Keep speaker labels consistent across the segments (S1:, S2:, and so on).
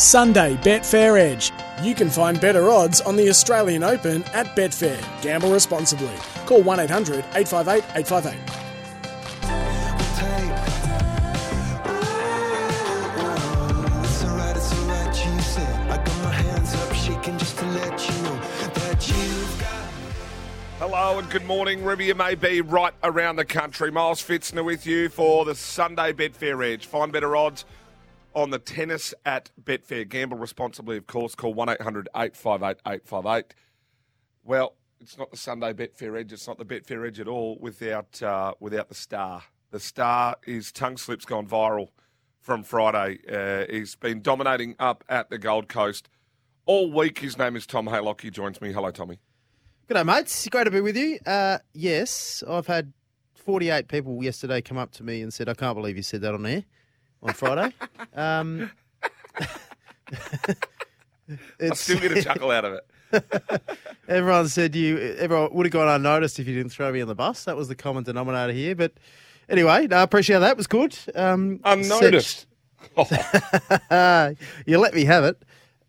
S1: Sunday Betfair Edge. You can find better odds on the Australian Open at Betfair. Gamble responsibly. Call 1 800 858 858.
S2: It's alright, it's alright, you said. I got my hands up, shaking just to let you know that you've got.
S3: Hello and good morning, wherever you may be right around the country. Miles Fitzner with you for the Sunday Betfair Edge. Find better odds on the tennis at Betfair. Gamble responsibly, of course. Call 1 800 858 858. Well, it's not the Sunday Betfair Edge. It's not the Betfair Edge at all without, uh, without the star. The star, his tongue slip's gone viral from Friday. Uh, he's been dominating up at the Gold Coast all week. His name is Tom Haylock. He joins me. Hello, Tommy.
S4: G'day, mates. Great to be with you. Uh, yes, I've had 48 people yesterday come up to me and said, I can't believe you said that on air on Friday. um,
S3: I still get a chuckle out of it.
S4: everyone said you, everyone would have gone unnoticed if you didn't throw me on the bus. That was the common denominator here. But anyway, no, I appreciate that. It was good. Um,
S3: Unnoticed.
S4: Uh, you let me have it.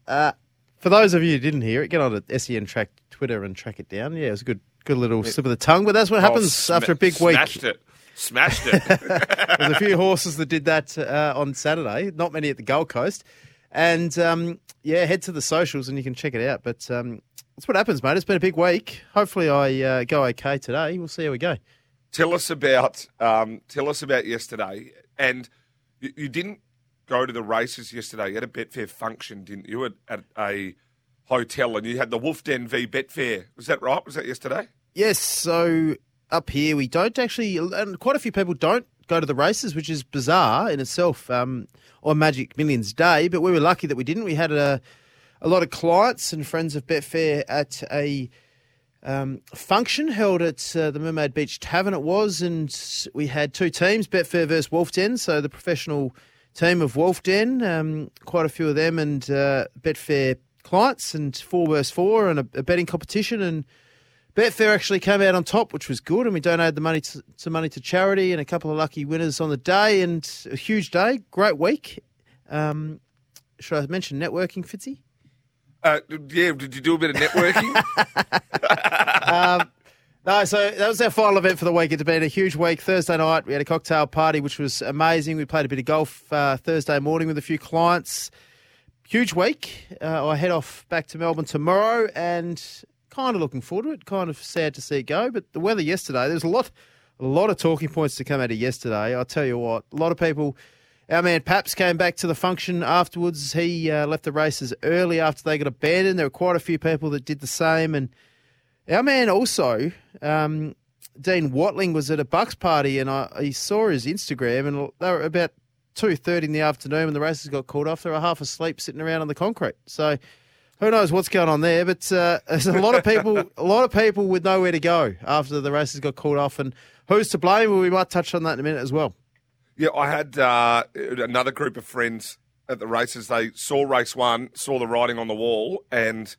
S4: Uh, for those of you who didn't hear it, get on to SEN Track Twitter and track it down. Yeah, it was a good, good little slip of the tongue. But that's what happens
S3: Oh,
S4: after a big week.
S3: It. Smashed it.
S4: There's a few horses that did that uh, on Saturday. Not many at the Gold Coast. And um, yeah, head to the socials and you can check it out. But um, that's what happens, mate. It's been a big week. Hopefully, I uh, go okay today. We'll see how we go.
S3: tell us about um, tell us about yesterday. And you, you didn't go to the races yesterday. You had a Betfair function, didn't you, at, at a hotel, and you had the Wolf Den v Betfair. Was that right? Was that yesterday?
S4: Yes, so up here we don't actually, and quite a few people don't go to the races, which is bizarre in itself um, Magic Millions Day. But we were lucky that we didn't. We had a a lot of clients and friends of Betfair at a um, function held at uh, the Mermaid Beach Tavern. It was, and we had two teams: Betfair versus Wolf Den. So the professional team of Wolf Den, um, quite a few of them, and uh, Betfair clients, and four versus four, and a, a betting competition and. Betfair actually came out on top, which was good, and we donated the money to, to money to charity, and a couple of lucky winners on the day, and a huge day, great week. Um, should I mention networking, Fitzy?
S3: Uh, yeah. Did you do a bit of networking?
S4: No, so that was our final event for the week. It's been a huge week. Thursday night, we had a cocktail party, which was amazing. We played a bit of golf uh, Thursday morning with a few clients. Huge week. Uh, I head off back to Melbourne tomorrow, and kind of looking forward to it. Kind of sad to see it go, but the weather yesterday. There's a lot, a lot of talking points to come out of yesterday. I'll tell you what, a lot of people. Our man Paps came back to the function afterwards. He uh, left the races early after they got abandoned. There were quite a few people that did the same, and our man also, um, Dean Watling, was at a Bucks party, and I he saw his Instagram, and they were about two thirty in the afternoon, and the races got called off. They were half asleep, sitting around on the concrete. So, who knows what's going on there? But uh, there's a lot of people, a lot of people with nowhere to go after the races got called off, and who's to blame? Well, we might touch on that in a minute as well.
S3: yeah, I had uh, another group of friends at the races. They saw race one, saw the writing on the wall, and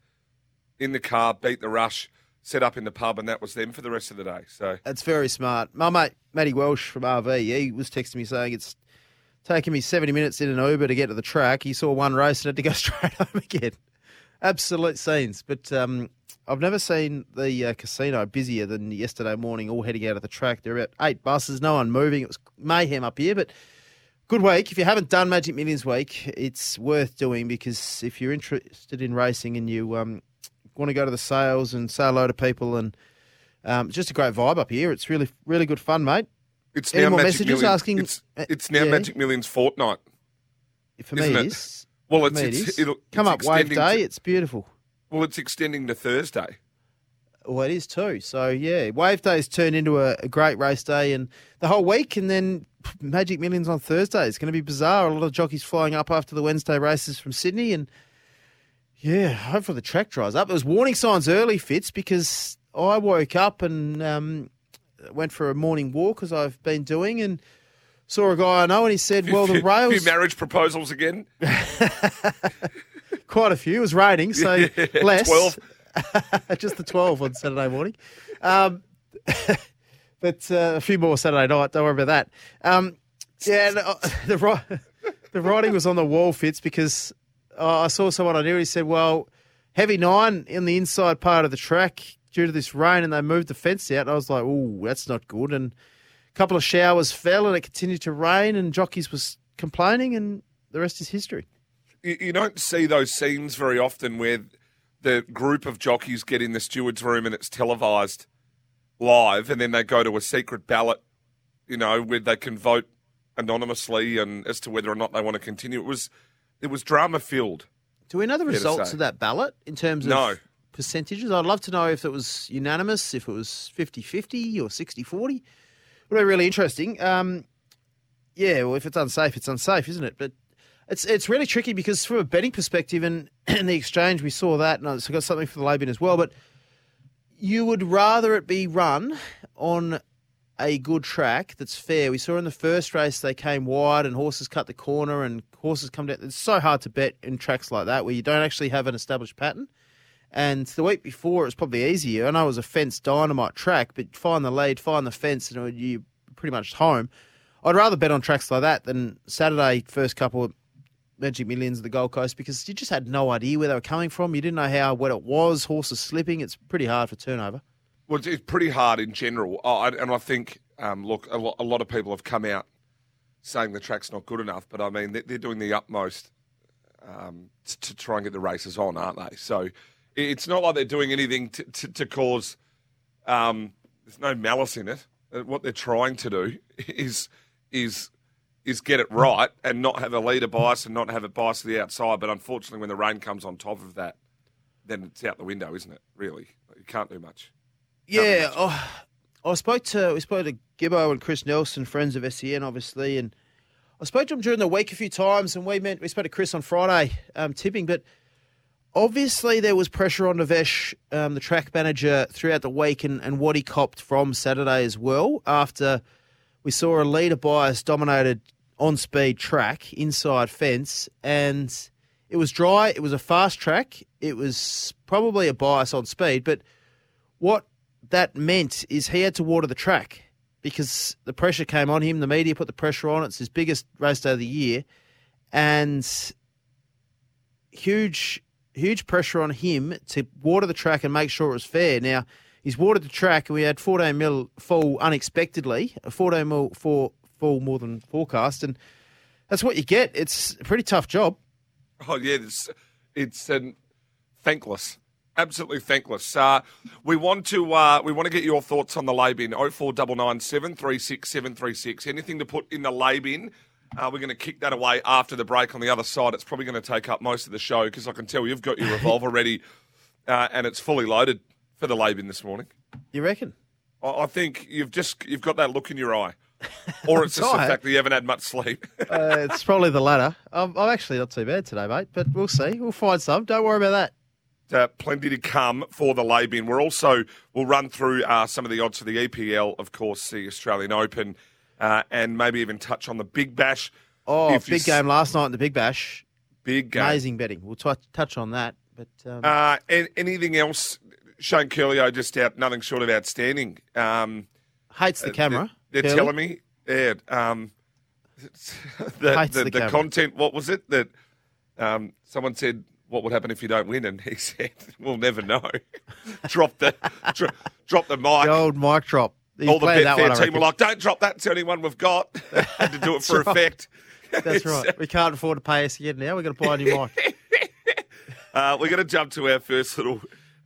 S3: in the car beat the rush. Set up in the pub, and that was them for the rest of the day. So
S4: That's very smart. My mate Matty Welsh from RV, he was texting me saying it's taken me 70 minutes in an Uber to get to the track. He saw one race and had to go straight home again. Absolute scenes. But um, I've never seen the uh, casino busier than yesterday morning, all heading out of the track. There were about eight buses, no one moving. It was mayhem up here, but good week. If you haven't done Magic Millions Week, it's worth doing because if you're interested in racing and you um, want to go to the sales and say hello to people and um, just a great vibe up here. It's really, really good fun, mate.
S3: it's
S4: Any
S3: now
S4: more
S3: Magic
S4: messages
S3: Millions.
S4: asking-
S3: It's,
S4: uh,
S3: it's now
S4: yeah.
S3: Magic Millions fortnight.
S4: For me,
S3: Isn't
S4: it
S3: it?
S4: is.
S3: Well, it's,
S4: it
S3: it's it'll,
S4: Come
S3: it's
S4: up wave day.
S3: to-
S4: it's beautiful.
S3: well, it's extending to Thursday.
S4: Well, it is too. So yeah, wave days turned into a, a great race day, and the whole week, and then Magic Millions on Thursday. It's going to be bizarre. A lot of jockeys flying up after the Wednesday races from Sydney, and yeah, hopefully the track dries up. There was warning signs early, Fitz, because I woke up and um, went for a morning walk as I've been doing, and saw a guy I know, and he said, "Well, the rails."
S3: few marriage proposals again.
S4: quite a few. It was raining, so
S3: Yeah,
S4: less.
S3: 12.
S4: Just the 12 on Saturday morning. Um, but uh, a few more Saturday night. Don't worry about that. Um, yeah, no, the, ri- the writing was on the wall, Fitz, because uh, I saw someone I knew. He said, "Well, heavy nine in the inside part of the track due to this rain, and they moved the fence out." And I was like, "Oh, that's not good." And couple of showers fell, and it continued to rain, and jockeys was complaining, and the rest is history.
S3: You, you don't see those scenes very often where the group of jockeys get in the steward's room and it's televised live, and then they go to a secret ballot, you know, where they can vote anonymously and as to whether or not they want to continue. It was it was drama filled.
S4: Do we know the results of that ballot in terms of
S3: No.
S4: percentages? I'd love to know if it was unanimous, if it was 50 50 or 60 40. Would be really interesting. Um, yeah, well, if it's unsafe, it's unsafe, isn't it? But it's it's really tricky because from a betting perspective and, and the exchange, we saw that, and I've got something for the lay bin as well. But you would rather it be run on a good track that's fair. We saw in the first race they came wide and horses cut the corner and horses come down. It's so hard to bet in tracks like that where you don't actually have an established pattern. And the week before it was probably easier. I know it was a fence dynamite track, but find the lead, find the fence, and you're pretty much home. I'd rather bet on tracks like that than Saturday first couple of Magic Millions of the Gold Coast because you just had no idea where they were coming from. You didn't know how wet it was. Horses slipping. It's pretty hard for turnover.
S3: Well, it's- pretty hard in general, oh, I, and I think um, look, a lot, of people have come out saying the track's not good enough, but I mean they're, doing the utmost um, to try and get the races on, aren't they? So it's not like they're doing anything to, to, to cause. Um, there's no malice in it. Uh, What they're trying to do is is is get it right and not have a leader bias and not have it bias to the outside. But unfortunately, when the rain comes on top of that, then it's out the window, isn't it? Really, you can't do much.
S4: Yeah, oh, I spoke to we spoke to Gibbo and Chris Nelson, friends of SEN, obviously, and I spoke to them during the week a few times, and we meant we spoke to Chris on Friday um, tipping, but obviously there was pressure on Navesh, um, the track manager, throughout the week, and, and what he copped from Saturday as well. After we saw a leader bias dominated on speed track inside fence, and it was dry. It was a fast track. It was probably a bias on speed, but what that meant is he had to water the track because the pressure came on him. The media put the pressure on. It's his biggest race day of the year, and huge, huge pressure on him to water the track and make sure it was fair. Now he's watered the track, and we had 14 mil fall unexpectedly, 14 mil for fall more than forecast, and that's what you get. It's a pretty tough job.
S3: Oh yeah, it's it's um, thankless, absolutely thankless. Uh, we want to uh, we want to get your thoughts on the lay bin. Oh four double nine seven three six seven three six. Anything to put in the lay bin? Uh, we're going to kick that away after the break. On the other side, it's probably going to take up most of the show because I can tell you've got your revolver ready, uh, and it's fully loaded for the lay bin this morning.
S4: You reckon?
S3: I, I think you've just you've got that look in your eye, or it's just the fact that you haven't had much sleep.
S4: Uh, it's probably the latter. I'm, I'm actually not too bad today, mate, but we'll see. We'll find some. Don't worry about that.
S3: uh, plenty to come for the lay bin. We're also we'll run through uh, some of the odds for the EPL, of course, the Australian Open, uh, and maybe even touch on the Big Bash.
S4: Oh,
S3: If
S4: big game last night in the Big Bash.
S3: Big game.
S4: Amazing betting. We'll t- touch on that. But um,
S3: Uh, and anything else? Shane Curlio just out, nothing short of outstanding. Um,
S4: hates the camera.
S3: They're, they're telling me, yeah, um, the,
S4: Hates
S3: the,
S4: the
S3: the content. What was it that um, someone said? What would happen if you don't win? And he said, "We'll never know." drop the dro- drop the mic.
S4: the old mic drop.
S3: All the
S4: played that one, I
S3: Betfair team were like, "Don't drop that. It's the only one we've got." Had to do it for
S4: right.
S3: effect.
S4: That's right. We can't afford to pay us again now. We've got to buy a new mic.
S3: Uh, we're going to jump to our first little,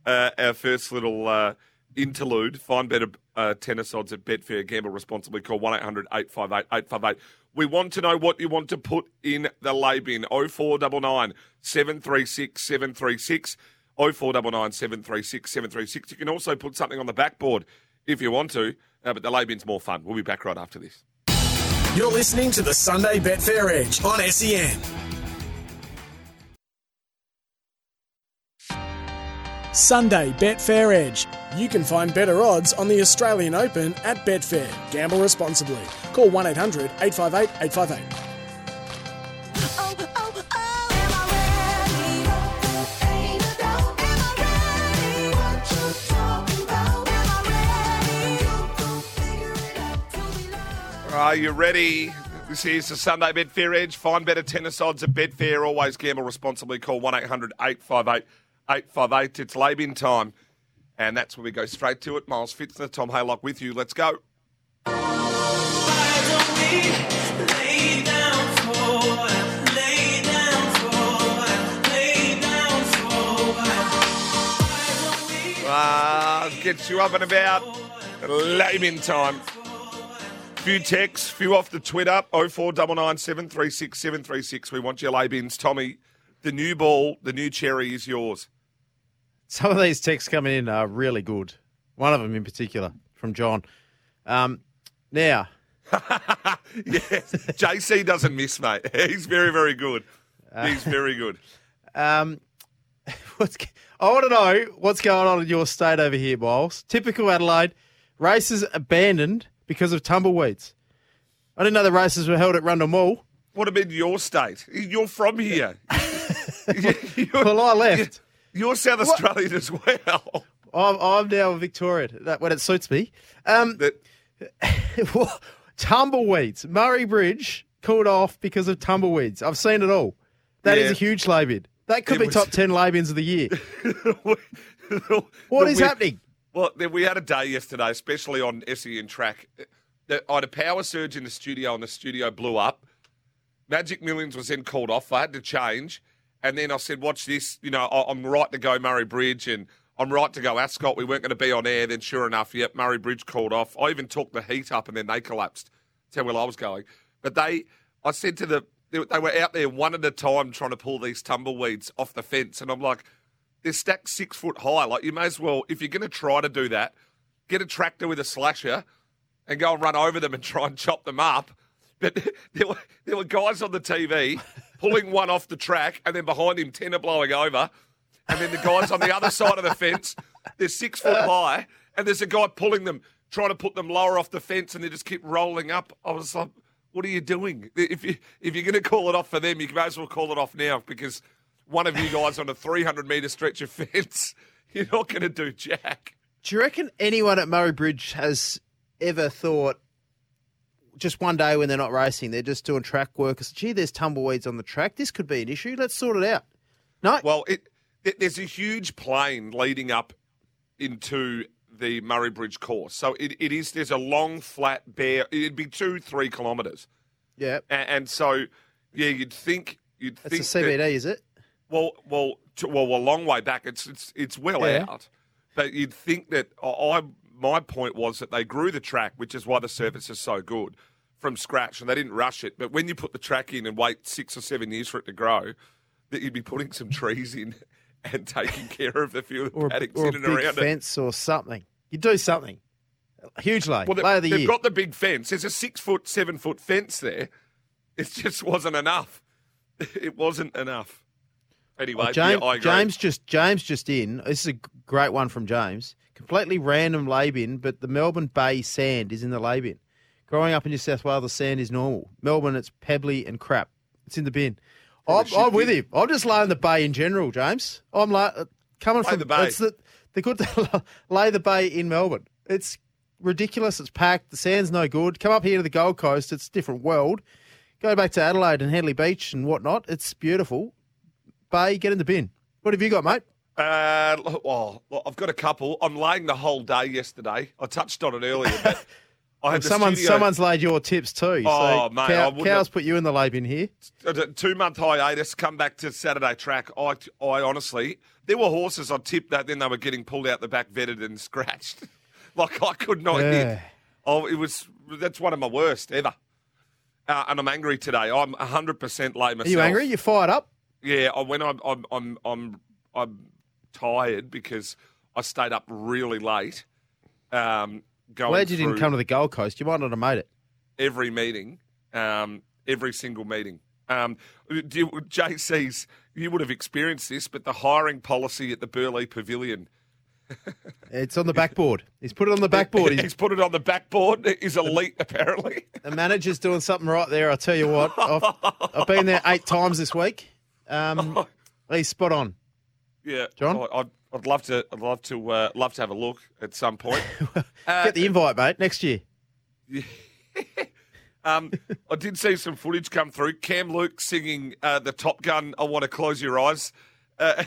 S3: uh, our first little uh, interlude. Find better uh, tennis odds at Betfair. Gamble responsibly. Call one 858 We want to know what you want to put in the lay bin. 0499 736 736. 0499 736 736. You can also put something on the backboard if you want to, uh, but the lay bin's more fun. We'll be back right after this.
S1: You're listening to the Sunday Betfair Edge on SEN. Sunday Betfair Edge. You can find better odds on the Australian Open at Betfair. Gamble responsibly. Call 1 800 858 858.
S3: Are you ready This is the Sunday Betfair Edge. Find better tennis odds at Betfair. Always gamble responsibly. Call 1 800 858 858. It's lay-in time. And that's where we go straight to it. Miles Fitzner, Tom Haylock with you. Let's go. Ah, gets you up and about. Lay-in time. Few texts, few off the Twitter. 0499 736 736. We want your lay-bins. Tommy, the new ball, the new cherry is yours.
S4: Some of these texts coming in are really good. One of them in particular from John. Um, now,
S3: Yes, JC doesn't miss, mate. He's very, very good. He's very good.
S4: um, what's, I want to know what's going on in your state over here, Miles. Typical Adelaide races abandoned because of tumbleweeds. I didn't know the races were held at Rundle Mall.
S3: What about your state? You're from here. You're-
S4: Well, I left.
S3: You're South Australian as well.
S4: I'm, I'm now a Victorian that, when it suits me. Um,
S3: That
S4: tumbleweeds. Murray Bridge called off because of tumbleweeds. I've seen it all. That is
S3: Yeah.
S4: a huge lay. That could
S3: It
S4: be
S3: was-
S4: top 10 lay of the year. What
S3: What
S4: is happening?
S3: Well, we had a day yesterday, especially on SEN track. I had a power surge in the studio, and the studio blew up. Magic Millions was then called off. I had to change, and then I said, "Watch this." You know, I'm right to go Murray Bridge, and I'm right to go Ascot. We weren't going to be on air. Then, sure enough, yep, Murray Bridge called off. I even took the heat up, and then they collapsed. That's how well I was going. But they, I said to the, they were out there one at a time trying to pull these tumbleweeds off the fence, and I'm like, they're stacked six foot high. Like you may as well, if you're going to try to do that, get a tractor with a slasher and go and run over them and try and chop them up. But there were there were guys on the TV pulling one off the track, and then behind him ten are blowing over, and then the guys on the other side of the fence, they're six foot high, and there's a guy pulling them, trying to put them lower off the fence, and they just keep rolling up. I was like, "What are you doing? If you if you're going to call it off for them, you may as well call it off now because one of you guys on a 300 metre stretch of fence, you're not going to do jack."
S4: Do you reckon anyone at Murray Bridge has ever thought, just one day when they're not racing, they're just doing track work, gee, there's tumbleweeds on the track. This could be an issue. Let's sort it out. No,
S3: Well, it, it there's a huge plain leading up into the Murray Bridge course. So it, it is there's a long, flat, bare. It'd be two, three kilometres,
S4: yeah,
S3: and, and so yeah, you'd think you'd
S4: that's
S3: think
S4: CBD,
S3: that-
S4: is it?
S3: Well, well, well, a long way back. It's it's it's well
S4: Yeah.
S3: out, but you'd think that I, my point was that they grew the track, which is why the surface is so good from scratch, and they didn't rush it. But when you put the track in and wait six or seven years for it to grow, that you'd be putting some trees in and taking care of the few
S4: Or,
S3: paddocks
S4: or a
S3: and
S4: big
S3: around it.
S4: fence or something. You do something. Huge lay.
S3: Well, they,
S4: lay of the
S3: they've
S4: year.
S3: got the big fence. There's a six foot, seven foot fence there. It just wasn't enough. It wasn't enough. Anyway,
S4: Oh, James,
S3: yeah, I agree.
S4: James just James just in. This is a great one from James. Completely random lay bin, but the Melbourne Bay sand is in the lay bin. Growing up in New South Wales, the sand is normal. Melbourne, it's pebbly and crap. It's in the bin. I'm, I'm with him. I'm just laying the bay in general, James. I'm like uh, coming
S3: Lay
S4: from
S3: the bay.
S4: It's the, the good to lay the bay in Melbourne. It's ridiculous. It's packed. The sand's no good. Come up here to the Gold Coast. It's a different world. Go back to Adelaide and Henley Beach and whatnot. It's beautiful. Bay, get in the bin. What have you got, mate?
S3: Uh, well, I've got a couple. I'm laying the whole day yesterday. I touched on it earlier, but I had
S4: Someone,
S3: studio,
S4: someone's laid your tips too.
S3: Oh,
S4: so
S3: mate,
S4: Cow, Cow's
S3: have-
S4: put you in the lay bin here.
S3: two month hiatus, come back to Saturday track. I, I honestly, there were horses I tipped that, then they were getting pulled out the back, vetted and scratched. like I could not
S4: Yeah.
S3: hit. Oh, it was that's one of my worst ever. Uh, and I'm angry today. I'm 100% lay myself.
S4: Are you angry? You fired up?
S3: Yeah, I, when I'm I'm I'm I'm I'm tired because I stayed up really late. Um, going
S4: Glad you didn't come to the Gold Coast. You might not have made it.
S3: every meeting, um, every single meeting. Um, do you, JC's, you would have experienced this, but the hiring policy at the Burleigh Pavilion.
S4: It's on the backboard. He's put it on the backboard.
S3: He's
S4: He's,
S3: put it on the backboard. Is elite, apparently.
S4: the manager's doing something right there. I'll tell you what. I've, I've been there eight times this week. Um, he's spot on.
S3: Yeah,
S4: John?
S3: I- I'd, I'd love to. I'd love to. Uh, love to have a look at some point.
S4: Get the invite, mate, next year.
S3: Um, I did see some footage come through. Cam Luke singing uh, the Top Gun "I Want to Close Your Eyes" uh,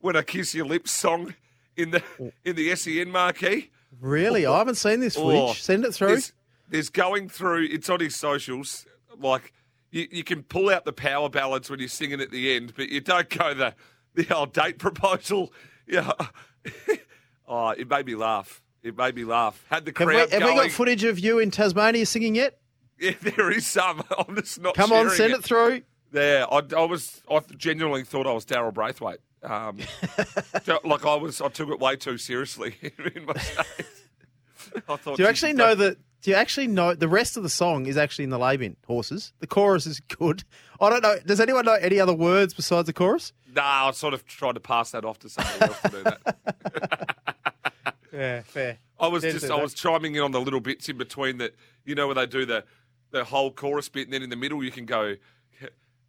S3: when I kiss your lips song in the in the SEN marquee.
S4: Really? I haven't seen this footage.
S3: Oh,
S4: Send it through.
S3: There's, there's going through. It's on his socials. Like you, you can pull out the power ballads when you're singing at the end, but you don't go the the old date proposal. Yeah. oh, it made me laugh. It made me laugh. Had the
S4: Have, we, have we got footage of you in Tasmania singing yet?
S3: Yeah, there is some. I'm just not.
S4: Come on, send it through.
S3: Yeah, I, I was. I genuinely thought I was Daryl Braithwaite. Um, like I was. I took it way too seriously in my stays. I thought.
S4: Do you actually know that? Do you actually know the rest of the song is actually in the Laban horses? The chorus is good. I don't know. Does anyone know any other words besides the chorus?
S3: Nah, I sort of tried to pass that off to somebody else to do that.
S4: Yeah, fair.
S3: I was just I was chiming in on the little bits in between that. You know where they do the the whole chorus bit, and then in the middle you can go.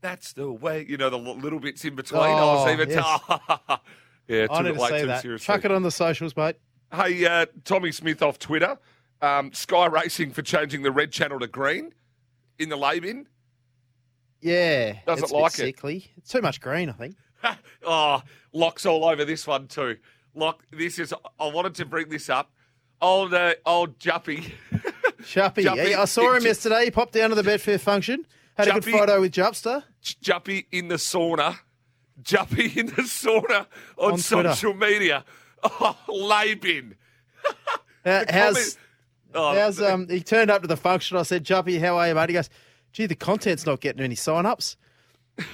S3: That's the way. You know the little bits in between. I was
S4: Oh,
S3: even.
S4: yes.
S3: yeah,
S4: I
S3: took it way
S4: see
S3: too
S4: that.
S3: seriously.
S4: Chuck it on the socials, mate.
S3: Hey, uh, Tommy Smith off Twitter. Um, Sky Racing for changing the red channel to green in the lay bin.
S4: Yeah,
S3: Doesn't
S4: it's a bit
S3: like it.
S4: sickly. It's too much green, I think.
S3: oh, locks all over this one too. Lock. This is. I wanted to bring this up. Old, uh, old Juppy. Juppy,
S4: yeah, I saw him yesterday. He popped down to the Betfair function. Had a good photo with Jupster.
S3: Juppy in the sauna. Juppy in the sauna on,
S4: On
S3: social media. Oh, lay bin.
S4: Uh, how's
S3: Oh,
S4: how's um? He turned up to the function. I said, Juppy, how are you, mate? He goes, Gee, the content's not getting any sign-ups.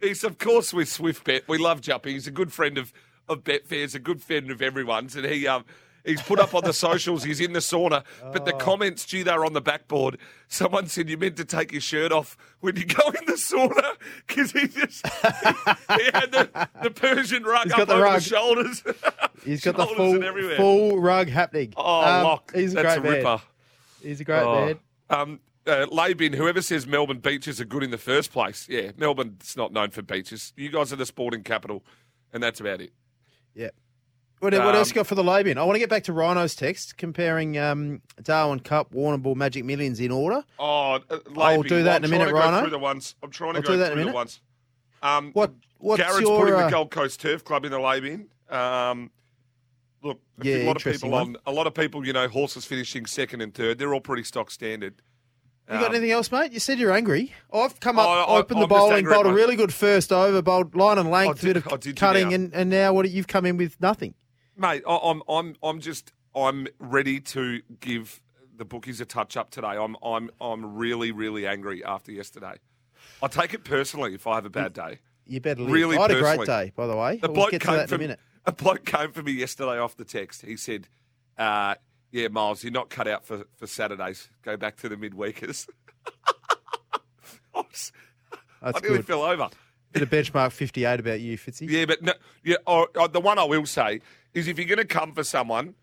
S3: He's of course with SwiftBet. We love Juppy. He's a good friend of of Betfair. He's a good friend of everyone's, and he um he's put up on the socials. He's in the sauna, but
S4: Oh.
S3: the comments, gee, they're on the backboard. Someone said you meant to take your shirt off when you go in the sauna because he just he, had the, the Persian rug
S4: He's
S3: up over
S4: rug.
S3: the shoulders.
S4: He's got the full full rug happening.
S3: Oh,
S4: Um,
S3: lock.
S4: He's a
S3: That's
S4: great
S3: a
S4: man.
S3: ripper.
S4: He's a great
S3: Oh.
S4: man.
S3: Um, uh, lay bin, whoever says Melbourne beaches are good in the first place, yeah, Melbourne's not known for beaches. You guys are the sporting capital, and that's about it.
S4: Yeah. What, what else
S3: Um,
S4: you got for the lay bin? I want to get back to Rhino's text comparing um, Darwin Cup, Warrnambool, Magic Millions in order.
S3: Oh, uh,
S4: I'll
S3: Labie,
S4: do that in a
S3: I'm
S4: minute,
S3: trying to go
S4: Rhino.
S3: Through the ones. I'm trying to
S4: I'll
S3: go
S4: do that in a
S3: through the
S4: minute.
S3: ones. Um,
S4: What what's
S3: Garrett's
S4: your
S3: putting
S4: uh,
S3: the Gold Coast Turf Club in the lay bin. Um, look, a lot of people
S4: one.
S3: on a lot of people, you know, horses finishing second and third. They're all pretty stock standard.
S4: You got
S3: Um,
S4: anything else, mate? You said you're angry. I've come up,
S3: I-
S4: opened the
S3: I'm
S4: bowling, bowled a really good first over, bowled line and length,
S3: I
S4: bit of cutting, and, and now what? You've come in with nothing.
S3: Mate, I- I'm I'm I'm just I'm ready to give the bookies a touch up today. I'm I'm I'm really really angry after yesterday. I take it personally if I have a bad day.
S4: You better leave.
S3: Really
S4: I had a great day, by the way.
S3: The
S4: we'll
S3: bloke
S4: get to
S3: came
S4: that in
S3: for
S4: a minute.
S3: a bloke came for me yesterday off the text. He said, uh, "Yeah, Miles, you're not cut out for, for Saturdays. Go back to the midweekers." I, was-
S4: That's
S3: I nearly
S4: good.
S3: fell over.
S4: Bit of benchmark 58 about you, Fitzy.
S3: Yeah, but no, yeah. Or, or the one I will say is if you're going to come for someone,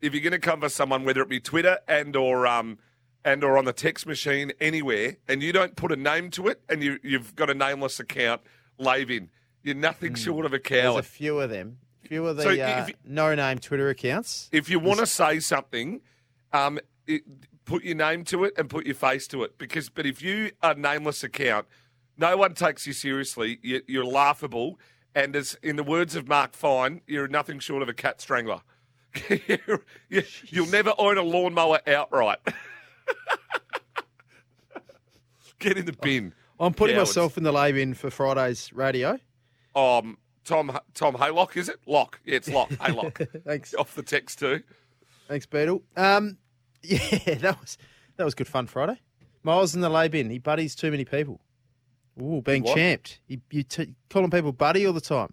S3: if you're going to come for someone, whether it be Twitter and or um and or on the text machine anywhere, and you don't put a name to it, and you you've got a nameless account, lay bin. You're nothing short of a
S4: Hmm. There's a few of them. few of the
S3: So
S4: uh,
S3: you-
S4: no-name Twitter accounts.
S3: If you want to say something, um, it, put your name to it and put your face to it. Because, but if you are a nameless account, no one takes you seriously. You, you're laughable, and as in the words of Mark Fine, you're nothing short of a cat strangler. you, you'll never own a lawnmower outright. Get in the bin.
S4: I'm putting
S3: Cowards.
S4: myself in the lay bin for Friday's radio.
S3: Um, Tom Tom Haylock, is it? Lock. Yeah, it's Lock. Haylock.
S4: Thanks,
S3: Off the text too.
S4: thanks, Beetle. Um, yeah, that was that was good fun Friday. Miles in the lay bin. He buddies too many people. Ooh, being
S3: What?
S4: champed. You, you t- calling people buddy all the time.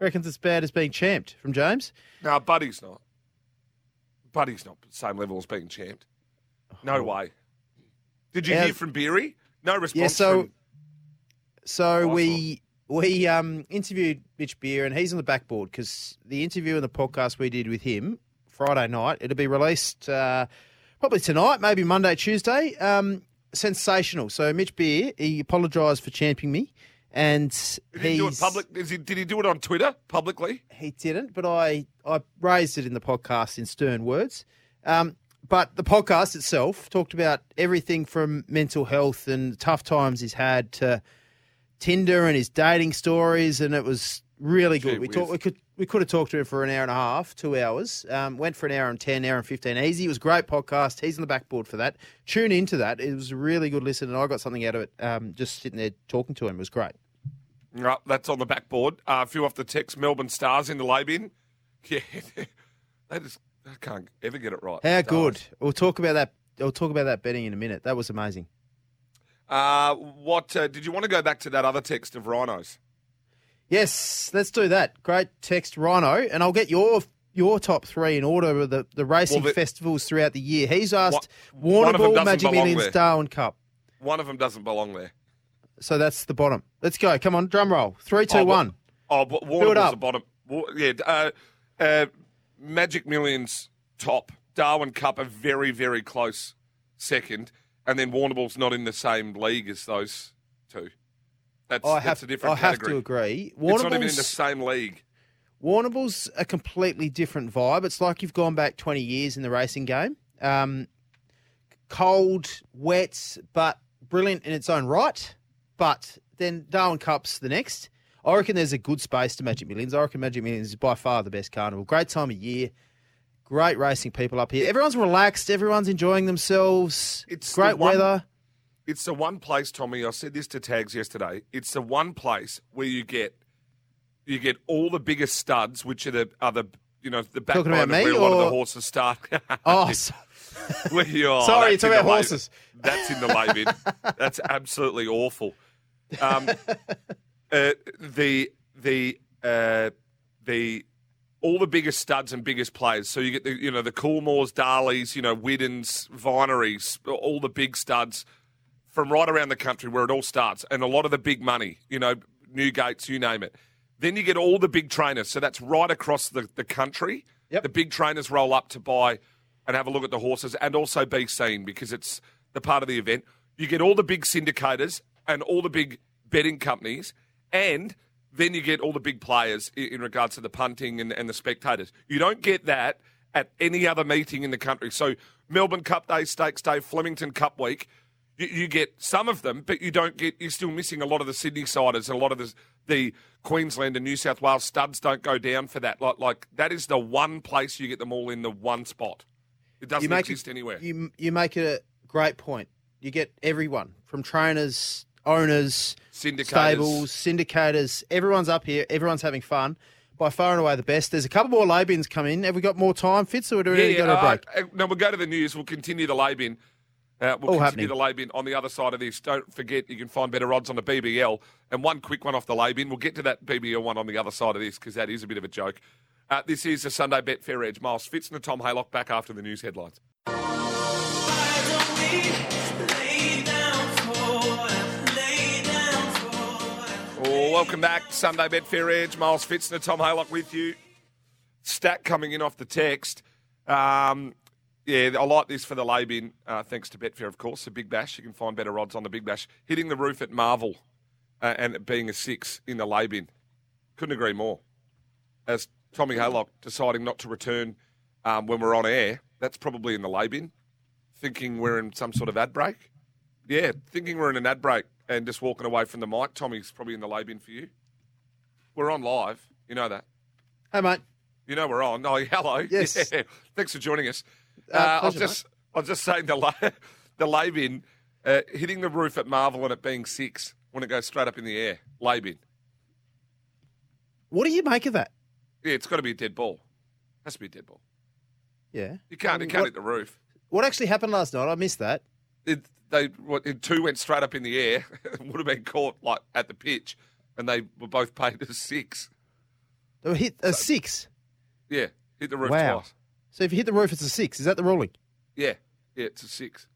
S4: Reckons it's bad as being champed from James.
S3: No, Buddy's not. Buddy's not the same level as being champed. No way. Did you
S4: How's-
S3: hear from Beery? No response.
S4: Yeah, so
S3: from,
S4: so
S3: I
S4: we we um, interviewed Mitch Beer, and he's on the backboard because the interview and the podcast we did with him Friday night. It'll be released uh, probably tonight, maybe Monday, Tuesday. Um, sensational. So Mitch Beer, he apologised for champing me, and
S3: did he do it public? He, did he do it on Twitter publicly?
S4: He didn't, but I I raised it in the podcast in stern words. Um, but the podcast itself talked about everything from mental health and tough times he's had to Tinder and his dating stories, and it was really
S3: Gee
S4: good. We
S3: whiz.
S4: talked. We could. We could have talked to him for an hour and a half, two hours. Um, went for an hour and ten, hour and fifteen. Easy. It was a great podcast. He's on the backboard for that. Tune into that. It was a really good listen, and I got something out of it. Um, just sitting there talking to him it was great.
S3: Right, that's on the backboard. Uh, a few off the text. Melbourne Stars in the lay bin. Yeah, they just they can't ever get it right.
S4: How good. We'll talk about that. We'll talk about that betting in a minute. That was amazing.
S3: Uh, what uh, did you want to go back to that other text of rhinos?
S4: Yes, let's do that. Great text, Rhino, and I'll get your your top three in order of the, the racing
S3: Well, the-
S4: festivals throughout the year. He's asked
S3: One- one of them
S4: Warrnambool,
S3: doesn't
S4: Magic Millions. Darwin Cup.
S3: One of them doesn't belong there.
S4: So that's the bottom. Let's go. Come on, drum roll. Three, two,
S3: Oh,
S4: one.
S3: Oh, but Warrnambool's the bottom. Yeah, uh, uh, Magic Millions top. Darwin Cup a very very close second, and then Warrnambool's not in the same league as those two. That's,
S4: I
S3: that's
S4: have,
S3: a different
S4: I have to agree.
S3: It's not even in the same league.
S4: Warrnambool's a completely different vibe. It's like you've gone back 20 years in the racing game. Um, cold, wet, but brilliant in its own right. But then Darwin Cup's the next. I reckon there's a good space to Magic Millions. I reckon Magic Millions is by far the best carnival. Great time of year. Great racing people up here. Everyone's relaxed. Everyone's enjoying themselves.
S3: It's
S4: great
S3: the one-
S4: weather.
S3: It's the one place, Tommy. I said this to Tags yesterday. It's the one place where you get you get all the biggest studs, which are the the you know the backbone
S4: about
S3: of
S4: me,
S3: where a lot of the
S4: or-
S3: horses start.
S4: Oh, so-
S3: Where you are.
S4: Sorry,
S3: that's
S4: you're
S3: in
S4: talking
S3: the
S4: about horses.
S3: That's in the lay bin. That's absolutely awful. Um, uh, the the uh, the all the biggest studs and biggest players. So you get the you know the Coolmores, Darleys, you know Widdens, Vineries, all the big studs from right around the country where it all starts, and a lot of the big money. You know Newgates, you name it. Then you get all the big trainers. So that's right across the, the country.
S4: Yep.
S3: The big trainers roll up to buy and have a look at the horses and also be seen because it's the part of the event. You get all the big syndicators and all the big betting companies, and then you get all the big players in, in regards to the punting and, and the spectators. You don't get that at any other meeting in the country. So Melbourne Cup Day, Stakes Day, Flemington Cup Week, you, you get some of them, but you don't get. You're still missing a lot of the Sydney siders and a lot of the, the Queensland and New South Wales studs don't go down for that. Like, like that is the one place you get them all in the one spot. It doesn't
S4: you make
S3: exist
S4: it,
S3: anywhere.
S4: You you make a great point. You get everyone from trainers, owners,
S3: Syndicators.
S4: stables, syndicators. Everyone's up here. Everyone's having fun. By far and away the best. There's a couple more lay bins come in. Have we got more time, Fitz, or do we need to go to a
S3: uh,
S4: break?
S3: uh, no, we'll go to the news. We'll continue the lay bin. Uh, we'll
S4: All
S3: continue
S4: happening.
S3: the lay bin on the other side of this. Don't forget, you can find better odds on the BBL. And one quick one off the lay bin. We'll get to that BBL one on the other side of this because that is a bit of a joke. Uh, this is a Sunday Betfair Edge. Miles Fitz and Tom Haylock back after the news headlines. Oh, welcome back. Sunday Betfair Edge. Miles Fitzner, Tom Haylock with you. Stat coming in off the text. Um, yeah, I like this for the lay bin, uh, thanks to Betfair, of course. The Big Bash. You can find better odds on the Big Bash. Hitting the roof at Marvel uh, and being a six in the lay bin. Couldn't agree more. As Tommy Haylock deciding not to return um, when we're on air, that's probably in the lay bin. Thinking we're in some sort of ad break. Yeah, thinking we're in an ad break and just walking away from the mic. Tommy's probably in the lay bin for you. We're on live. You know that.
S4: Hey, mate.
S3: You know we're on. Oh, hello.
S4: Yes.
S3: Yeah. Thanks for joining us.
S4: Uh,
S3: Uh, I was
S4: pleasure,
S3: just, I was just saying the lay, the lay bin, uh, hitting the roof at Marvel and it being six when it goes straight up in the air. Lay bin.
S4: What do you make of that?
S3: Yeah, it's got to be a dead ball. Has to be a dead ball.
S4: Yeah.
S3: You can't, you can't
S4: what,
S3: hit the roof.
S4: what actually happened last night? I missed that.
S3: It, they what, it, two went straight up in the air. Would have been caught like at the pitch, and they were both paid as six.
S4: They were hit a six.
S3: Yeah, hit the roof
S4: Wow.
S3: twice.
S4: So if you hit the roof, it's a six. Is that the ruling?
S3: Yeah, yeah, it's a six.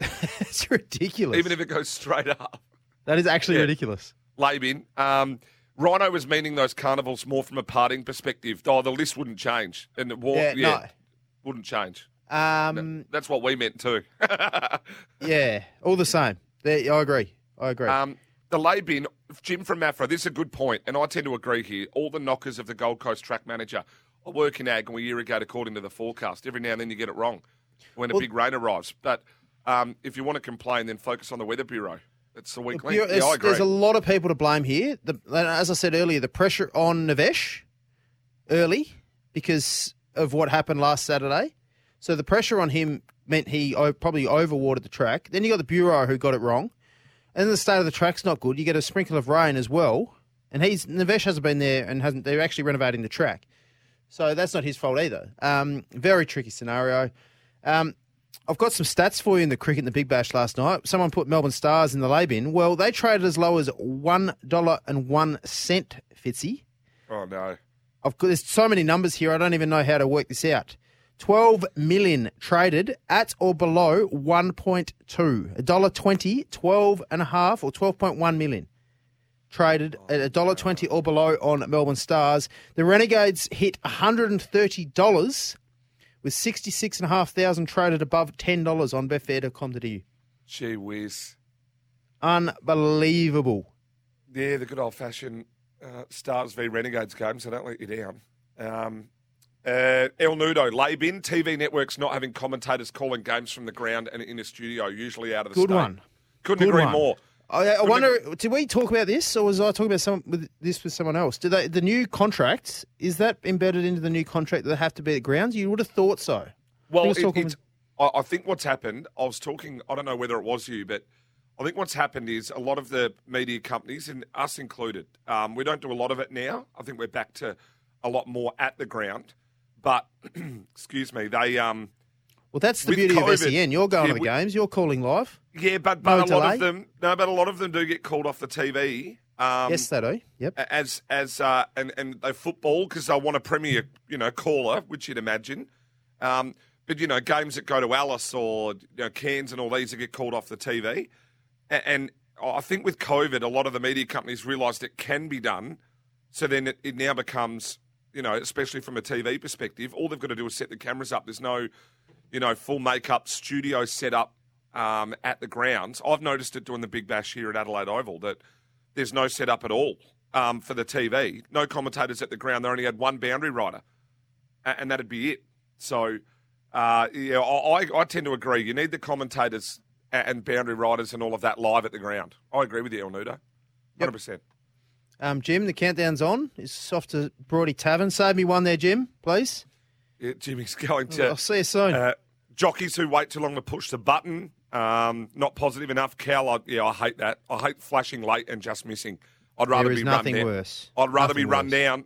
S4: It's ridiculous.
S3: Even if it goes straight up.
S4: that is actually
S3: Yeah.
S4: ridiculous.
S3: lay bin. Um, Rhino was meaning those carnivals more from a parting perspective. Oh, the list wouldn't change, and it war,
S4: Yeah,
S3: yeah, wouldn't change.
S4: no. Um,
S3: That's what we meant too.
S4: yeah, all the same. There, I agree. I agree.
S3: um, the lay bin, Jim from Maffra. This is a good point, and I tend to agree here. All the knockers of the Gold Coast track manager. I work in ag, and we irrigate according to the forecast. Every now and then you get it wrong. when a
S4: Well-
S3: big rain arrives. But um, if you want to complain, then focus on the Weather Bureau. It's the weekly. Yeah,
S4: there's,
S3: I agree.
S4: there's a lot of people to blame here. The, as I said earlier, the pressure on Navesh early because of what happened last Saturday. So the pressure on him meant he probably overwatered the track. Then you got the bureau who got it wrong, and then the state of the track's not good. You get a sprinkle of rain as well, and he's Navesh hasn't been there and hasn't. They're actually renovating the track, so that's not his fault either. Um, very tricky scenario. Um, I've got some stats for you in the cricket in the Big Bash last night. Someone put Melbourne Stars in the lay bin. Well, they traded as low as one dollar and one cent, Fitzy.
S3: oh no.
S4: I've got, there's so many numbers here. I don't even know how to work this out. 12 million traded at or below 1.2. $1.20, 12 and a or 12.1 million traded at $1.20 or below on Melbourne Stars. The Renegades hit $130 with 66,500 traded above $10 on betfair.com.au.
S3: Gee whiz.
S4: Unbelievable.
S3: Yeah, the good old fashioned uh, Stars v Renegades game, so don't let you down. Um, uh, El Nudo, lay bin, TV networks not having commentators calling games from the ground and in a studio, usually out of the
S4: Good
S3: state.
S4: one.
S3: Couldn't
S4: Good
S3: agree
S4: one.
S3: more.
S4: I, I wonder, did we talk about this, or was I talking about some with this with someone else? Did they, the new contract is that embedded into the new contract that they have to be at grounds? You would have thought so.
S3: Well,
S4: He was
S3: it- I, I think what's happened, I was talking, I don't know whether it was you, but I think what's happened is a lot of the media companies, and us included, um, we don't do a lot of it now. I think we're back to a lot more at the ground. But, excuse me, they, um,
S4: Well, that's the beauty
S3: COVID,
S4: of SEN. You're going
S3: yeah,
S4: to the
S3: we-
S4: games. You're calling live.
S3: yeah, but,
S4: No
S3: but a lot of them, no, but a lot of them do get called off the TV. Um,
S4: yes, they do. Yep.
S3: as as uh, and and they football because they want a premier, you know, caller, which you'd imagine. Um, but you know, games that go to Alice or you know, Cairns and all these that get called off the TV, and, and I think with COVID, a lot of the media companies realised it can be done. So then it, it now becomes, you know, especially from a TV perspective, all they've got to do is set the cameras up. There's no, you know, full makeup studio set up um, at the grounds. I've noticed it doing the Big Bash here at Adelaide Oval that there's no setup at all um, for the TV. No commentators at the ground. They only had one boundary rider, and that'd be it. So, uh, yeah, I, I- tend to agree. You need the commentators and boundary riders and all of that live at the ground. I agree with you, El Nudo. 100%.
S4: Um, Jim, the countdown's on. It's off to Broady Tavern. Save me one there, Jim, please.
S3: Yeah, Jimmy's going to.
S4: I'll see you soon.
S3: Uh, jockeys who wait too long to push the button, um, not positive enough. Cal, I, yeah, I hate that. I hate flashing late and just missing. I'd rather be
S4: nothing
S3: run down.
S4: worse.
S3: I'd rather be run
S4: worse.
S3: down.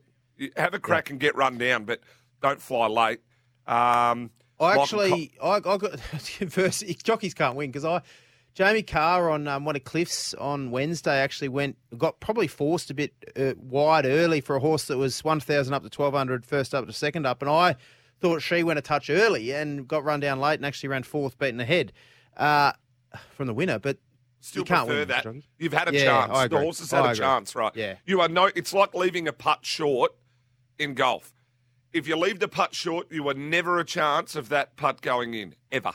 S3: Have a crack and get run down, but don't fly late. Um,
S4: I actually, I, I got first. Jockeys can't win because I, Jamie Kah on um, one of Cliff's on Wednesday actually went got probably forced a bit uh, wide early for a horse that was one thousand up to 1200, first up to second up, and I thought she went a touch early and got run down late and actually ran fourth, beaten ahead uh, from the winner, but.
S3: Still
S4: you can't
S3: prefer
S4: win
S3: that. You've had a
S4: Yeah,
S3: chance. The
S4: agree.
S3: horses had
S4: I
S3: a
S4: agree.
S3: chance, right?
S4: Yeah.
S3: You are no. It's like leaving a putt short in golf. If you leave the putt short, you are never a chance of that putt going in ever.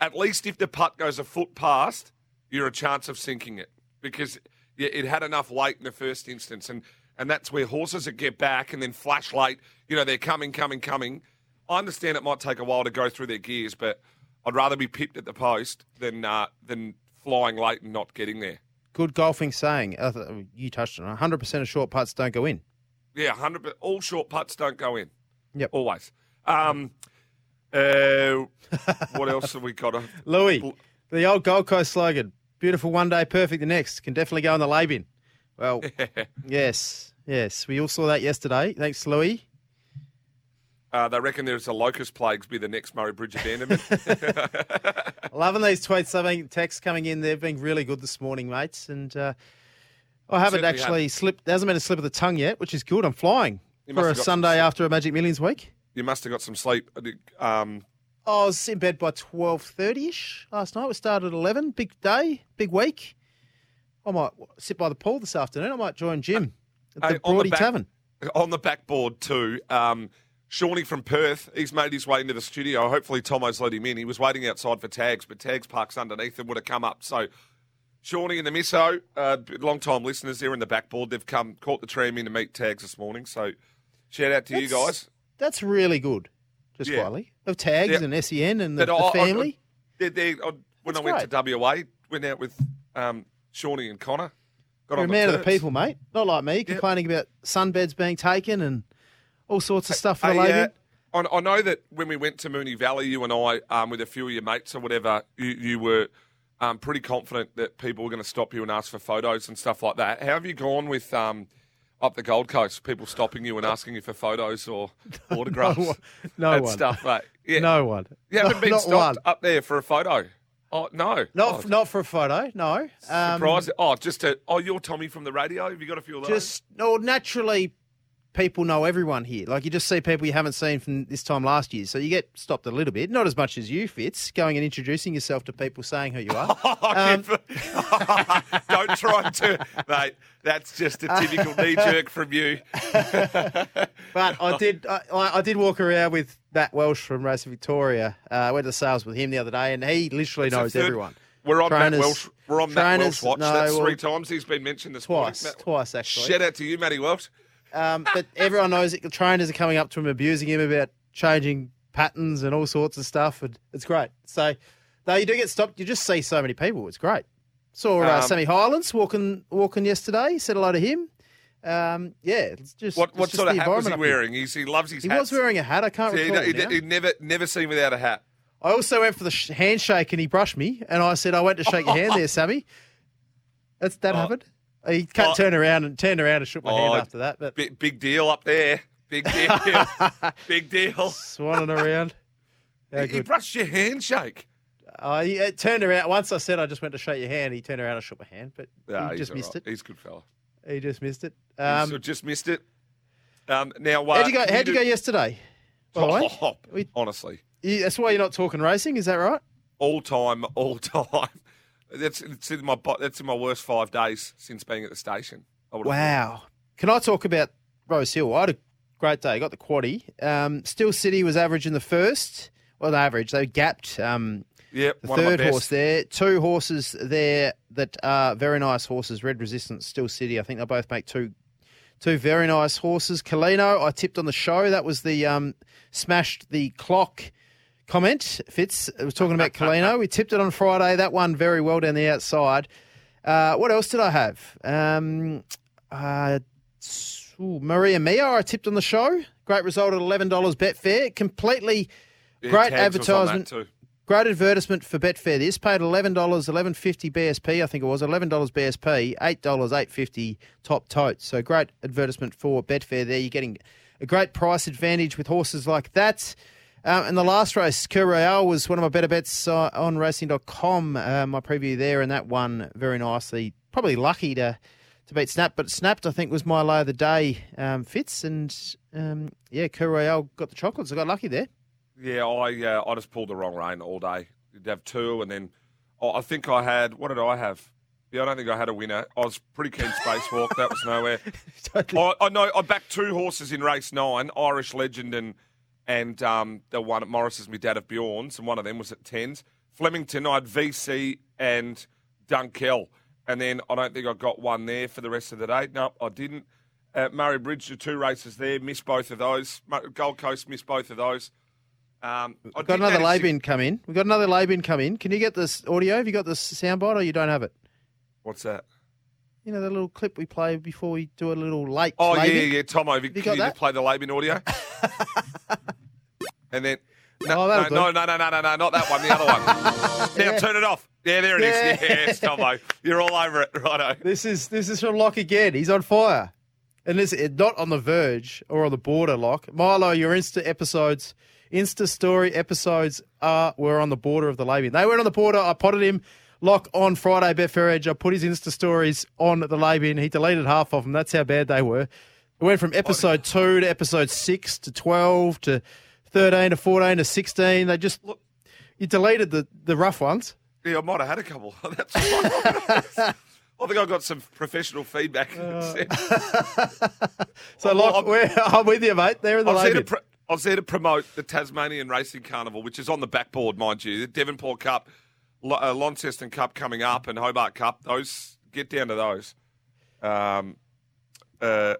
S3: At least if the putt goes a foot past, you're a chance of sinking it because it had enough late in the first instance, and and that's where horses that get back and then flash late. You know, they're coming, coming, coming. I understand it might take a while to go through their gears, but I'd rather be pipped at the post than uh, than flying late and not getting there.
S4: Good golfing saying. You touched on 100% of short putts don't go in.
S3: Yeah, hundred. All short putts don't go in.
S4: Yep.
S3: always. Um, uh, what else have we got?
S4: Louis, the old Gold Coast slogan, beautiful one day, perfect the next, can definitely go in the lay bin. Well, yes, yes. We all saw that yesterday. Thanks, Louis.
S3: Uh, they reckon there's a locust plagues be the next Murray Bridge abandonment.
S4: Loving these tweets. Something texts coming in. They've been really good this morning, mates. And uh, I haven't
S3: Certainly
S4: actually slipped. There hasn't been a slip of the tongue yet, which is good. I'm flying
S3: You
S4: for a
S3: have got some
S4: Sunday after a Magic Millions week.
S3: you must have got some sleep. Um,
S4: I was in bed by twelve thirty ish last night. We started at eleven. Big day, big week. I might sit by the pool this afternoon. I might join Jim at the
S3: on the
S4: Broady
S3: back-
S4: Tavern.
S3: on the backboard too. Um, Shawnee from Perth, he's made his way into the studio. Hopefully, Tomo's let him in. He was waiting outside for tags, but tags parks underneath and would have come up. So, Shawnee and the Misso, uh, long time listeners there in the backboard, they've come caught the tram in to meet tags this morning. So, shout out to you guys.
S4: That's really good. just
S3: Yeah.
S4: quietly, of tags
S3: Yeah.
S4: and SEN and the, the
S3: I- I-
S4: family.
S3: They're, I, when
S4: That's
S3: I went
S4: great.
S3: to WA, went out with um, Shawnee and Connor. Got
S4: You're a man of the people, mate. Not like me, complaining about sunbeds being taken and all sorts of stuff the
S3: Hey, uh, I, I know that when we went to Moonee Valley, you and I, um, with a few of your mates or whatever, you, you were um, pretty confident that people were going to stop you and ask for photos and stuff like that. How have you gone with um, up the Gold Coast? People stopping you and asking you for photos or autographs
S4: one- no
S3: and
S4: one.
S3: stuff, mate. Yeah.
S4: No one.
S3: you haven't
S4: Not-
S3: been stopped
S4: one.
S3: up there for a photo. Oh no,
S4: Not,
S3: oh,
S4: f- not for a photo, no. Um,
S3: surprised. Oh, just to. Oh, you're Tommy from the radio. Have you got a few of those?
S4: Just no. Naturally, people know everyone here. Like you just see people you haven't seen from this time last year, so you get stopped a little bit. Not as much as you, Fitz, going and introducing yourself to people, saying who you are. Um,
S3: Don't try to, mate. That's just a typical knee jerk from you.
S4: But I did. I, I did walk around with Matt Welsh from Racing Victoria. Uh, I went to sales with him the other day, and he literally knows
S3: Third-
S4: everyone.
S3: We're on Matt Welsh. We're on Matt
S4: trainers-
S3: Welsh watch.
S4: no,
S3: That's three times he's been mentioned this
S4: Twice,
S3: morning. Matt-
S4: twice actually.
S3: Shout out to you, Matty Welsh.
S4: Um, but everyone knows it. The trainers are coming up to him, abusing him about changing patterns and all sorts of stuff, and it's great. So, though you do get stopped, you just see so many people. It's great. Saw uh,
S3: Um,
S4: Sammy Highlands walking walking yesterday. Said hello to him. Um, yeah, it's just
S3: What what
S4: just
S3: sort of hat was he
S4: environment up here.
S3: wearing? He's, he loves his
S4: He
S3: hats.
S4: was wearing a hat. I can't
S3: See, he,
S4: recall.
S3: he,
S4: now.
S3: he never never seen without a hat.
S4: I also went for the sh- handshake and he brushed me, and I said, "I went to shake your hand there, Sammy." That's that
S3: Oh.
S4: happened. He can't
S3: Oh.
S4: turn around and turned around and shook my
S3: Oh,
S4: hand after that, but
S3: Big, big deal up there. Big deal. big deal.
S4: swanning around.
S3: He, he brushed your handshake.
S4: Uh, he uh, turned around. Once I said I just went to shake your hand, he turned around and shook my hand, but
S3: Nah,
S4: he just missed
S3: right.
S4: it.
S3: He's a good fella.
S4: He just missed it.
S3: Um,
S4: Um,
S3: just missed it. Um, now, uh,
S4: how'd you go? How'd you
S3: do-
S4: go yesterday?
S3: Oh,
S4: We-
S3: honestly,
S4: that's why you're not talking racing. Is that right?
S3: all time, all time. That's it's in my that's in my worst five days since being at the station.
S4: Wow. Can I talk about Rose Hill? I had a great day. Got the quaddy. Um, Still City was average in the first. Well, the average. They gapped. Um.
S3: Yep,
S4: the
S3: one of my
S4: third
S3: best.
S4: horse there. Two horses there that are very nice horses. Red Resistance, Still City. I think they both make two two very nice horses. Colino, I tipped on the show. That was the um, smashed the clock comment. Fitz I was talking about Colino. We tipped it on Friday. That one very well down the outside. Uh, what else did I have? Um, uh, ooh, Maria Mia, I tipped on the show. Great result at eleven dollars Betfair. Completely
S3: Yeah,
S4: great
S3: Tags was on that
S4: advertisement. Great advertisement for Betfair. This paid eleven dollars, eleven fifty BSP. I think it was eleven dollars BSP, eight dollars, eight fifty top tote. So great advertisement for Betfair. There, you're getting a great price advantage with horses like that. Um, and the last race, Cur Royale, was one of my better bets uh, on racing.com. Uh, my preview there, and that won very nicely. Probably lucky to to beat Snap, but Snapped I think was my low of the day. Um, Fitz and um, yeah, Cur Royale got the chocolates. I got lucky there.
S3: Yeah, I uh, I just pulled the wrong rein all day. You'd have two, and then oh, I think I had. What did I have? Yeah, I don't think I had a winner. I was pretty keen spacewalk. that was nowhere.
S4: Totally.
S3: I, I know. I backed two horses in race nine: Irish Legend and and um, the one at Morris's. My dad of Bjorn's, and one of them was at tens. Flemington, I had VC and Dunkel, and then I don't think I got one there for the rest of the day. No, I didn't. Uh, Murray Bridge, the two races there, missed both of those. Gold Coast missed both of those. Um, I
S4: We've got another lay bin come in. We've got another lay bin come in. Can you get this audio? Have you got this soundbite or you don't have it?
S3: What's that?
S4: You know, the little clip we play before we do a little late
S3: Oh
S4: lay
S3: yeah,
S4: bin?
S3: yeah, Tom. You can you play the lay bin audio? and then no,
S4: Oh,
S3: no, no, no, no, no, no, no, not that one. The other one. now
S4: Yeah.
S3: turn it off. Yeah, there it is.
S4: Yeah.
S3: Yes, Tomo, you're all over it, righto.
S4: This is this is from Lock again. He's on fire. And this not on the verge or on the border, Lock. Milo, your Insta episodes, Insta story episodes are were on the border of the lay bin. They were on the border. I potted him. Lock on Friday, Betfair Edge. I put his Insta stories on the lay bin. He deleted half of them. That's how bad they were. It went from episode two to episode six to twelve to thirteen to fourteen to sixteen. They just look. You deleted the the rough ones.
S3: Yeah, I might have had a couple. That's. I think I got some professional feedback.
S4: So,
S3: Well,
S4: Lock,
S3: I'm-
S4: I'm with you, mate. They're in the
S3: I was, there to pro- I was there to promote the Tasmanian Racing Carnival, which is on the backboard, mind you. The Devonport Cup, Lo- uh, Launceston Cup coming up, and Hobart Cup. Those get down to those. Um, uh,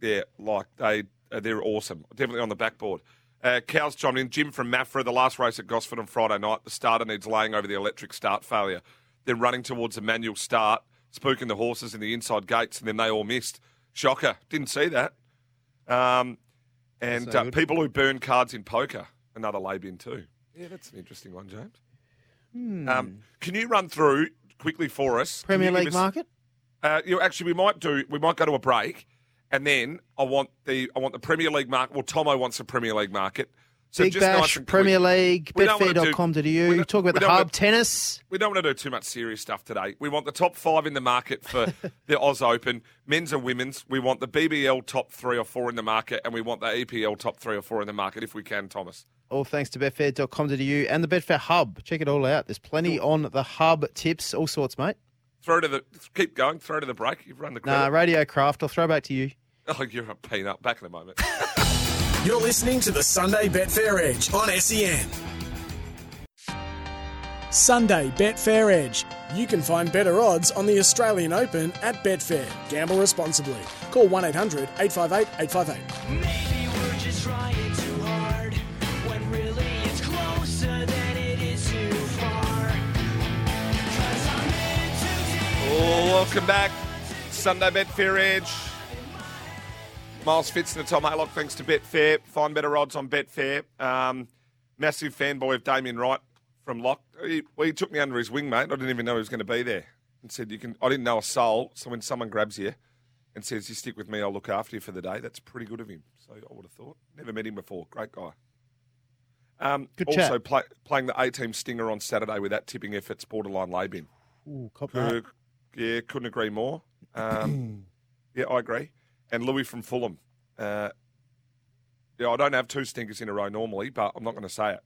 S3: yeah, like they they're awesome. Definitely on the backboard. Uh, Cows chimed in. Jim from Maffra, the last race at Gosford on Friday night. The starter needs laying over the electric start failure. Then running towards a manual start, spooking the horses in the inside gates, and then they all missed. Shocker. Didn't see that. Um, and uh, people who burn cards in poker, another lay bin too. Yeah, that's an interesting one, James.
S4: Hmm.
S3: Um, can you run through quickly for us?
S4: Premier League
S3: us-
S4: market.
S3: uh, you know, actually, we might do. We might go to a break, and then I want the I want the Premier League market. Well, Tomo wants the Premier League market. So
S4: Big
S3: just
S4: Bash,
S3: nice.
S4: Premier League,
S3: We don't wanna
S4: betfair.com.au.
S3: we
S4: You talk about the hub tennis.
S3: We don't want to do too much serious stuff today. We want the top five in the market for the Oz Open, men's and women's. We want the BBL top three or four in the market, and we want the EPL top three or four in the market if we can, Thomas.
S4: All thanks to betfair.com.au and the Betfair Hub. Check it all out. There's plenty on the hub tips, all sorts, mate.
S3: Throw to the keep going. Throw to the break. You've run the credit.
S4: Nah, Radio Craft. I'll throw back to you.
S3: oh, you're a peanut. Back in a moment.
S1: You're listening to the Sunday Betfair Edge on SEN. Sunday Betfair Edge. You can find better odds on the Australian Open at Betfair. Gamble responsibly. Call 1 800 858 858.
S3: Welcome back. Sunday Betfair Edge. Miles Fitz and Tom Haylock, thanks to Betfair. Find better odds on Betfair. Um, massive fanboy of Damien Wright from Lock. He, well, he took me under his wing, mate. I didn't even know he was going to be there. And said, "You can." I didn't know a soul. So when someone grabs you and says, "You stick with me, I'll look after you for the day," that's pretty good of him. So I would have thought. Never met him before. Great guy. Um,
S4: Good
S3: also
S4: chat.
S3: play, playing the A team stinger on Saturday with that tipping efforts borderline lay bin.
S4: Ooh, cop that.
S3: Yeah, couldn't agree more. Um, yeah, I agree. And Louis from Fulham. Uh, yeah, I don't have two stinkers in a row normally, but I'm not going to say it.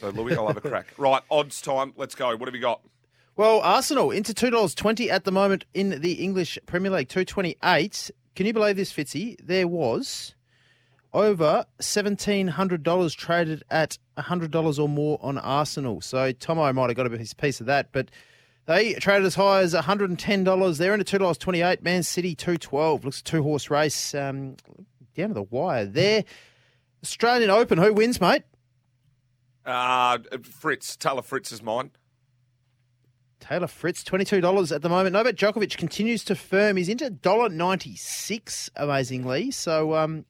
S3: So, Louis, I'll have a crack. Right, odds time. Let's go. What have you got?
S4: Well, Arsenal into two dollars twenty at the moment in the English Premier League, two twenty eight. Can you believe this, Fitzy? There was over seventeen hundred dollars traded at hundred dollars or more on Arsenal. So Tomo might have got a piece piece of that, but they traded as high as one hundred and ten dollars. They're into two dollars twenty eight. Man City two twelve. Looks a two horse race um, down to the wire there. Australian Open. Who wins, mate?
S3: Uh, Fritz. Taylor Fritz is mine.
S4: Taylor Fritz, $22 at the moment. Novak Djokovic continues to firm. He's into $1.96, amazingly. So, um,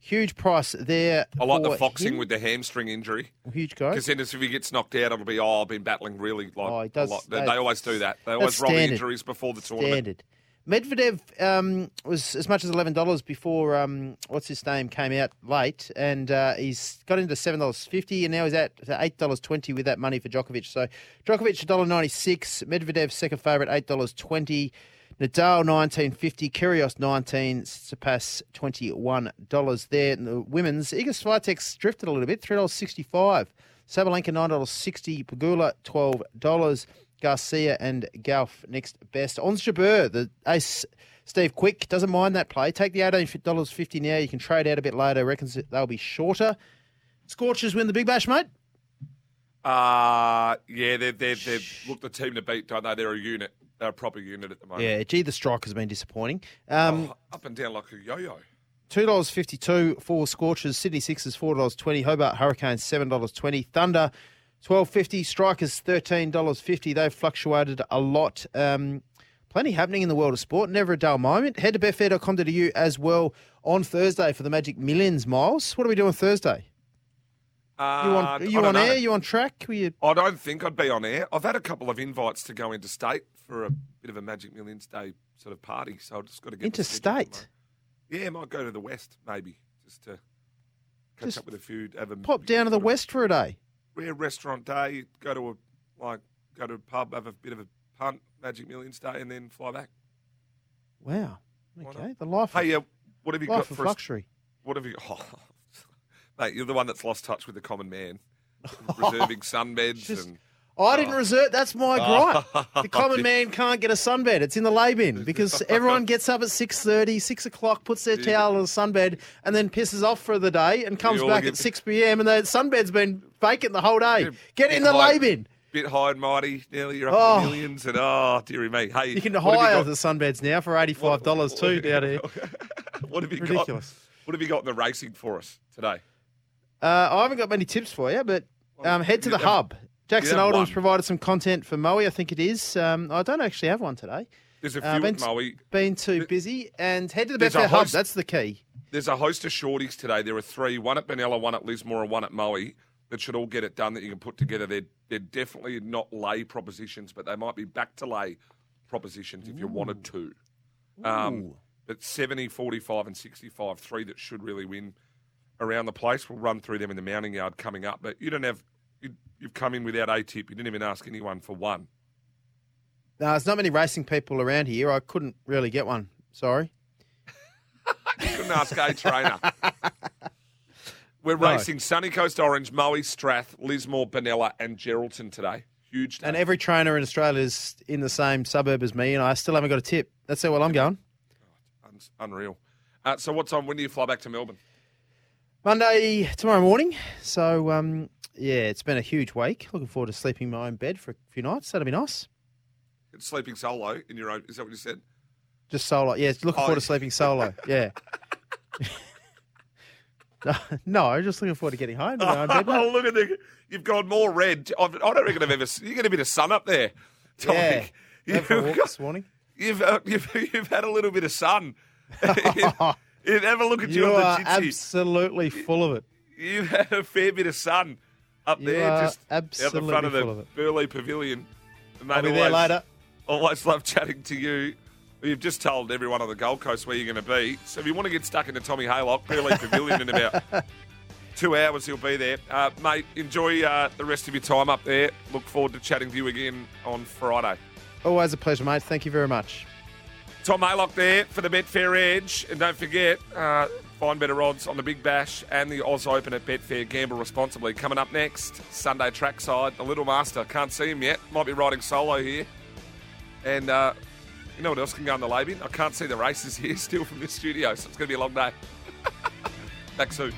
S4: huge price there.
S3: I like the foxing
S4: him.
S3: with the hamstring injury.
S4: Huge guy.
S3: Because then if he gets knocked out, it'll be, oh, I've been battling really like
S4: Oh, does-
S3: a lot. They, they always do that. They always roll the injuries before the tournament.
S4: Standard. Medvedev um, was as much as eleven dollars before um, what's his name came out late, and uh, he's got into seven dollars fifty, and now he's at eight dollars twenty with that money for Djokovic. So Djokovic dollar ninety six, Medvedev second favourite eight dollars twenty, Nadal nineteen fifty, Kyrgios nineteen, Tsitsipas twenty one dollars there. And the women's Iga Swiatek's drifted a little bit, three dollars sixty five. Sabalenka nine dollars sixty, Pegula twelve dollars. Garcia and Gauff next best. Ons Jabeur, the ace Steve Quick doesn't mind that play. Take the $18.50 now. You can trade out a bit later. Reckons that they'll be shorter. Scorchers win the big bash, mate.
S3: Uh, yeah, they're, they're, they're, look, the team to beat, don't they? They're a unit. They're a proper unit at the moment.
S4: Yeah, gee, the strike has been disappointing. Um,
S3: Oh, up and down like a yo-yo.
S4: Two dollars fifty-two for Scorchers. Sydney Sixers four dollars twenty. Hobart Hurricanes seven dollars twenty. Thunder twelve fifty. Strikers thirteen dollars fifty. They've fluctuated a lot. Um, plenty happening in the world of sport. Never a dull moment. Head to betfair.com.au as well on Thursday for the Magic Millions. Miles, what are we doing Thursday?
S3: Uh,
S4: You on, are you on
S3: know.
S4: air? You on track? You?
S3: I don't think I'd be on air. I've had a couple of invites to go interstate for a bit of a Magic Millions Day sort of party, so I've just got to get
S4: Interstate?
S3: Yeah, might go to the west maybe just to catch
S4: Just
S3: up with a few. Have a
S4: Pop down to the west for a day.
S3: rare restaurant day. Go to a like go to a pub, have a bit of a punt, Magic Millions Day, and then fly back.
S4: Wow. Okay. The life.
S3: Hey, uh, what have you got
S4: life of
S3: for us?
S4: luxury.
S3: What have you? Oh, you're the one that's lost touch with the common man, reserving sunbeds
S4: Just-
S3: and.
S4: Oh, I didn't oh. reserve. That's my oh. gripe. The common man can't get a sunbed. It's in the lay bin because everyone gets up at 6.30, 6 o'clock, puts their towel on the sunbed and then pisses off for the day and comes back
S3: get-
S4: at 6 p.m. and the sunbed's been vacant the whole day. Get in the
S3: high-
S4: lay bin.
S3: Bit high and mighty, nearly you're up
S4: Oh.
S3: to millions, and oh, dearie me. Hey,
S4: You can hire the sunbeds now for $85 too down here.
S3: What have you
S4: Ridiculous.
S3: got? What have you got in the racing for us today?
S4: Uh, I haven't got many tips for you, but um, head to the hub. Jackson
S3: have
S4: Oldham's
S3: one.
S4: provided some content for Moe, I think it is. Um, I don't actually have one today.
S3: There's a few
S4: Uh,
S3: at
S4: been,
S3: Moe.
S4: been too busy. And head to the
S3: There's a
S4: Hub.
S3: host-
S4: That's the key.
S3: There's a host of shorties today. There are three: one at Benalla, one at Lismore, and one at Moe. That should all get it done. That you can put together. They're they're definitely not lay propositions, but they might be back to lay propositions if you wanted to. Um, but 70, 45, and 65, three that should really win around the place. We'll run through them in the mounting yard coming up. But you don't have you, you've come in without a tip. You didn't even ask anyone for one.
S4: No, there's not many racing people around here. I couldn't really get one. Sorry.
S3: You couldn't ask a trainer. We're
S4: No.
S3: racing Sunny Coast Orange, Moe, Strath, Lismore, Benalla, and Geraldton today. Huge day.
S4: And every trainer in Australia is in the same suburb as me, and I still haven't got a tip. That's how well I'm going.
S3: Un- Unreal. Uh, so what time? When do you fly back to Melbourne?
S4: Monday tomorrow morning. So um, yeah, it's been a huge week. Looking forward to sleeping in my own bed for a few nights. That'll be nice.
S3: It's sleeping solo in your own. Is that what you said?
S4: Just solo. Yeah, looking
S3: Oh,
S4: forward to sleeping solo. Yeah. no, just looking forward to getting home to my own bed.
S3: oh, look at the. You've gone more red. I've, I don't reckon I've ever. You get a bit of sun up there.
S4: Yeah. For a
S3: You've, got-
S4: this morning.
S3: you've, uh, you've, you've had a little bit of sun. You'd have a look at you,
S4: You
S3: on
S4: are
S3: the jitsi.
S4: absolutely full of it.
S3: You've had a fair bit of sun up
S4: You
S3: there,
S4: are
S3: just out the front of the
S4: of.
S3: Burleigh Pavilion. Mate,
S4: I'll be
S3: always,
S4: there later.
S3: Always love chatting to you. You've just told everyone on the Gold Coast where you're going to be. So if you want to get stuck into Tommy Haylock, Burleigh Pavilion in about two hours, he'll be there. Uh, mate, enjoy uh, the rest of your time up there. Look forward to chatting to you again on Friday.
S4: Always a pleasure, mate. Thank you very much.
S3: Tom Haylock there for the Betfair Edge. And don't forget, uh, find better odds on the Big Bash and the Oz Open at Betfair. Gamble responsibly. Coming up next, Sunday trackside. The Little Master. Can't see him yet. Might be riding solo here. And uh, you know what else can go on the lay bin? I can't see the races here still from this studio, so it's going to be a long day. Back soon.